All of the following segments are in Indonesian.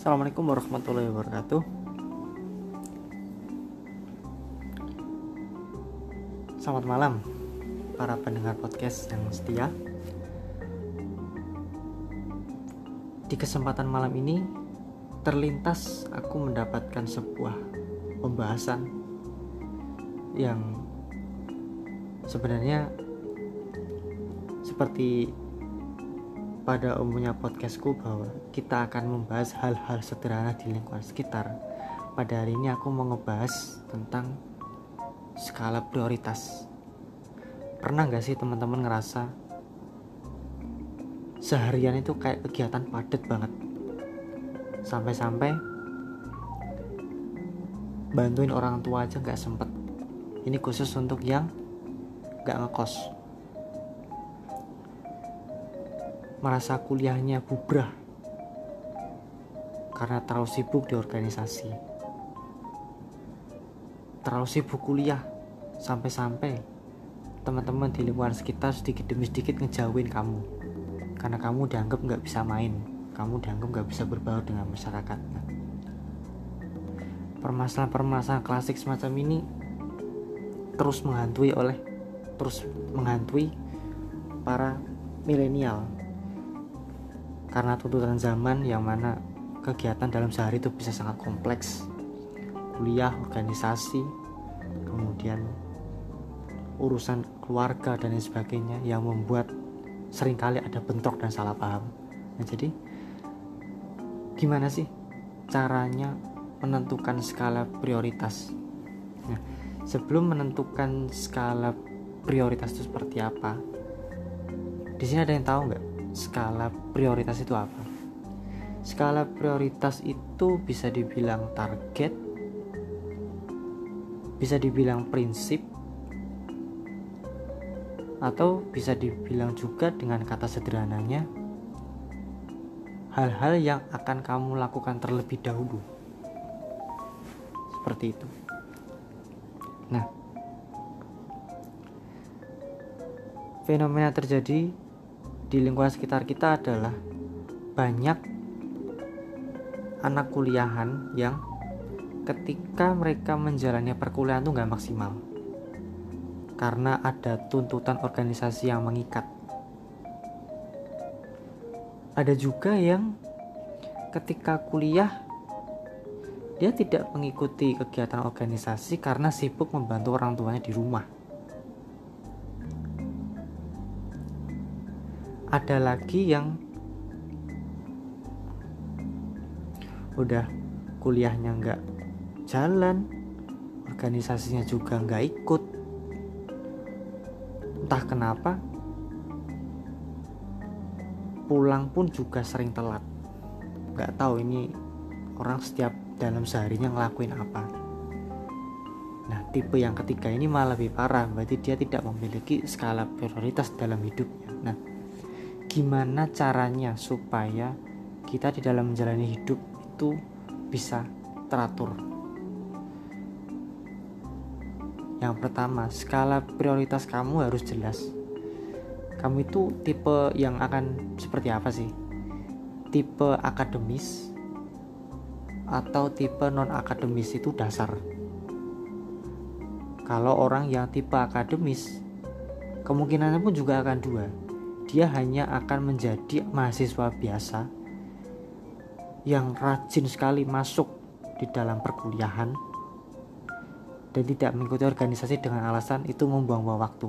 Assalamualaikum warahmatullahi wabarakatuh. Selamat malam para pendengar podcast yang setia. Di kesempatan malam ini terlintas aku mendapatkan sebuah pembahasan yang sebenarnya seperti pada umumnya podcastku bahwa kita akan membahas hal-hal sederhana di lingkungan sekitar. Pada hari ini aku mau ngebahas tentang skala prioritas. Pernah gak sih teman-teman ngerasa seharian itu kayak kegiatan padat banget? Sampai-sampai bantuin orang tua aja gak sempet. Ini khusus untuk yang gak ngekos merasa kuliahnya bubrah karena terlalu sibuk di organisasi. Terlalu sibuk kuliah sampai-sampai teman-teman di lingkungan sekitar sedikit demi sedikit ngejauhin kamu karena kamu dianggap nggak bisa main, kamu dianggap nggak bisa berbaur dengan masyarakat. Permasalahan-permasalahan klasik semacam ini terus menghantui oleh terus menghantui para milenial karena tuntutan zaman yang mana kegiatan dalam sehari itu bisa sangat kompleks. Kuliah, organisasi kemudian urusan keluarga dan lain sebagainya yang membuat sering kali ada bentrok dan salah paham. Nah jadi gimana sih caranya menentukan skala prioritas? Nah sebelum menentukan skala prioritas itu seperti apa di sini ada yang tahu nggak skala prioritas itu apa? Skala prioritas itu bisa dibilang target, bisa dibilang prinsip, atau bisa dibilang juga dengan kata sederhananya hal-hal yang akan kamu lakukan terlebih dahulu. Seperti itu. Nah, fenomena terjadi di lingkungan sekitar kita adalah banyak anak kuliahan yang ketika mereka menjalani perkuliahan itu nggak maksimal. Karena ada tuntutan organisasi yang mengikat. Ada juga yang ketika kuliah dia tidak mengikuti kegiatan organisasi karena sibuk membantu orang tuanya di rumah ada lagi yang udah kuliahnya nggak jalan organisasinya juga nggak ikut. Entah kenapa pulang pun juga sering telat. Nggak tahu ini orang setiap dalam seharinya ngelakuin apa. Nah tipe yang ketiga ini malah lebih parah berarti dia tidak memiliki skala prioritas dalam hidupnya. Nah gimana caranya supaya kita di dalam menjalani hidup itu bisa teratur. Yang pertama, skala prioritas kamu harus jelas. Kamu itu tipe yang akan seperti apa sih? Tipe akademis atau tipe non akademis itu dasar. Kalau orang yang tipe akademis, kemungkinannya pun juga akan dua dia hanya akan menjadi mahasiswa biasa yang rajin sekali masuk di dalam perkuliahan dan tidak mengikuti organisasi dengan alasan itu membuang-buang waktu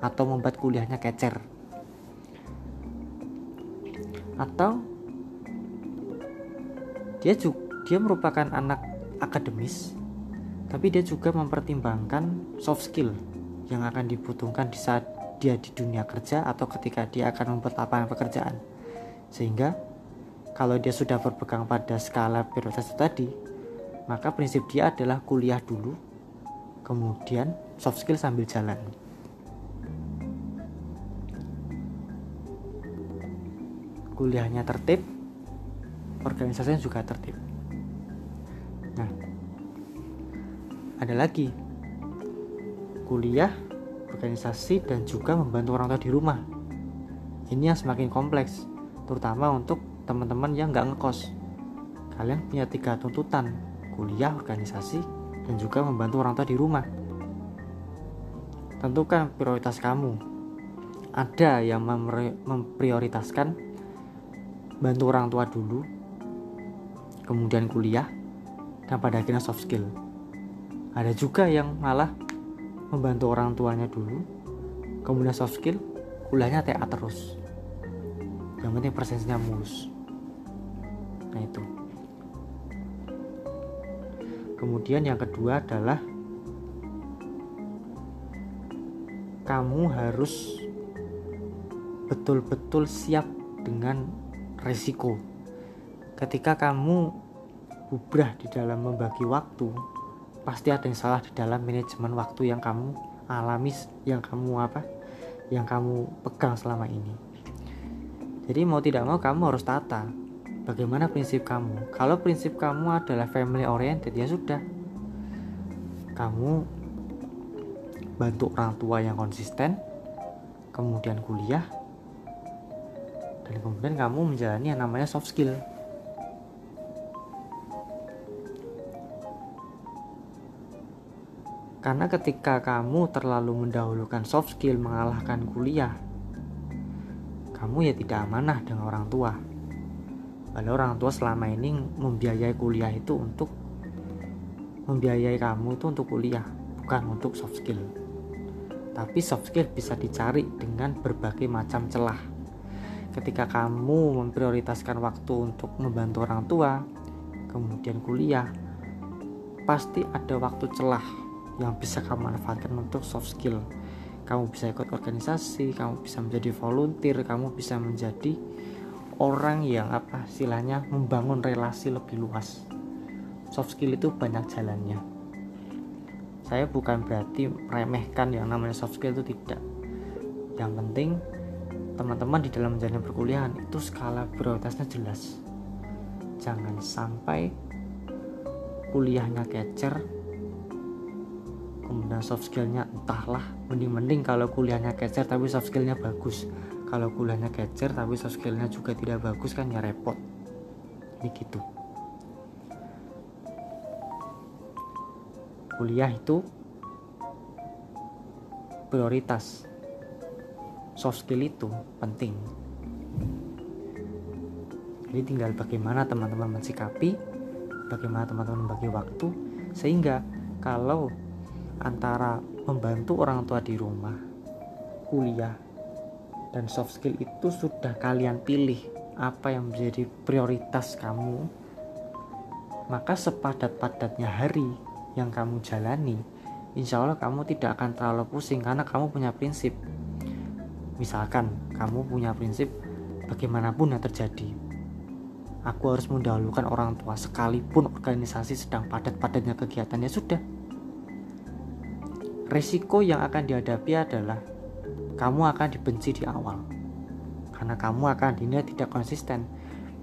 atau membuat kuliahnya kecer. Atau dia juga dia merupakan anak akademis tapi dia juga mempertimbangkan soft skill yang akan dibutuhkan di saat dia di dunia kerja atau ketika dia akan membuat lapangan pekerjaan. Sehingga kalau dia sudah berpegang pada skala prioritas tadi, maka prinsip dia adalah kuliah dulu, kemudian soft skill sambil jalan. Kuliahnya tertib, organisasinya juga tertib. Nah, ada lagi kuliah organisasi dan juga membantu orang tua di rumah. Ini yang semakin kompleks, terutama untuk teman-teman yang nggak ngekos. kalian punya tiga tuntutan kuliah organisasi dan juga membantu orang tua di rumah tentukan prioritas kamu ada yang memprioritaskan bantu orang tua dulu kemudian kuliah dan pada akhirnya soft skill ada juga yang malah membantu orang tuanya dulu. Kemudian soft skill kuliahnya TA terus. Yang penting presensnya mulus. Nah itu. Kemudian yang kedua adalah kamu harus betul-betul siap dengan resiko. Ketika kamu bubrah di dalam membagi waktu, pasti ada yang salah di dalam manajemen waktu yang kamu alami, yang kamu apa, yang kamu pegang selama ini. Jadi mau tidak mau kamu harus tata. Bagaimana prinsip kamu? Kalau prinsip kamu adalah family oriented ya sudah. Kamu bantu orang tua yang konsisten, kemudian kuliah, dan kemudian kamu menjalani yang namanya soft skill. Karena ketika kamu terlalu mendahulukan soft skill mengalahkan kuliah, kamu ya tidak amanah dengan orang tua. Padahal orang tua selama ini membiayai kuliah itu untuk membiayai kamu itu untuk kuliah, bukan untuk soft skill. Tapi soft skill bisa dicari dengan berbagai macam celah. Ketika kamu memprioritaskan waktu untuk membantu orang tua, kemudian kuliah, pasti ada waktu celah yang bisa kamu manfaatkan untuk soft skill. Kamu bisa ikut organisasi, kamu bisa menjadi volunteer, kamu bisa menjadi orang yang apa istilahnya membangun relasi lebih luas. Soft skill itu banyak jalannya saya bukan berarti meremehkan yang namanya soft skill itu tidak yang penting teman-teman di dalam menjalani perkuliahan itu skala prioritasnya jelas jangan sampai kuliahnya kecer kemudian soft skillnya entahlah mending-mending kalau kuliahnya kecer tapi soft skillnya bagus. Kalau kuliahnya kecer tapi soft skillnya juga tidak bagus kan ya repot. Ini gitu. Kuliah itu prioritas. Soft skill itu penting. Jadi tinggal bagaimana teman-teman mensikapi bagaimana teman-teman membagi waktu sehingga kalau antara membantu orang tua di rumah kuliah dan soft skill itu sudah kalian pilih apa yang menjadi prioritas kamu maka sepadat-padatnya hari yang kamu jalani, insya Allah kamu tidak akan terlalu pusing karena kamu punya prinsip. Misalkan kamu punya prinsip bagaimanapun yang terjadi, aku harus mendahulukan orang tua sekalipun organisasi sedang padat-padatnya kegiatannya sudah. Resiko yang akan dihadapi adalah kamu akan dibenci di awal. Karena kamu akan dinilai tidak konsisten.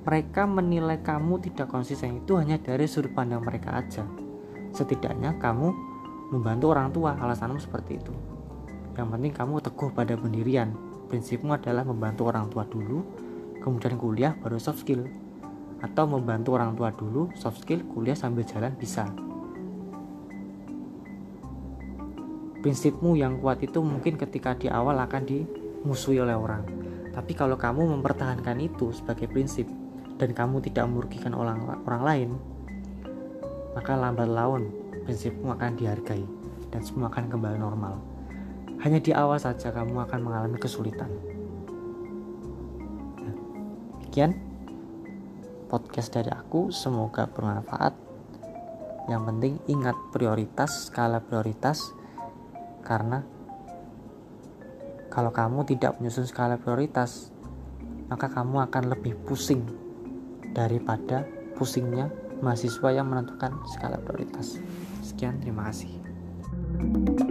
Mereka menilai kamu tidak konsisten itu hanya dari sudut pandang mereka aja. Setidaknya kamu membantu orang tua alasanmu seperti itu. Yang penting kamu teguh pada pendirian. Prinsipmu adalah membantu orang tua dulu kemudian kuliah baru soft skill. Atau membantu orang tua dulu soft skill kuliah sambil jalan bisa prinsipmu yang kuat itu mungkin ketika di awal akan dimusuhi oleh orang tapi kalau kamu mempertahankan itu sebagai prinsip dan kamu tidak merugikan orang, orang lain maka lambat laun prinsipmu akan dihargai dan semua akan kembali normal. Hanya di awal saja kamu akan mengalami kesulitan. Nah, demikian podcast dari aku, semoga bermanfaat. Yang penting ingat prioritas, skala prioritas, karena kalau kamu tidak menyusun skala prioritas, maka kamu akan lebih pusing daripada pusingnya mahasiswa yang menentukan skala prioritas. Sekian, terima kasih.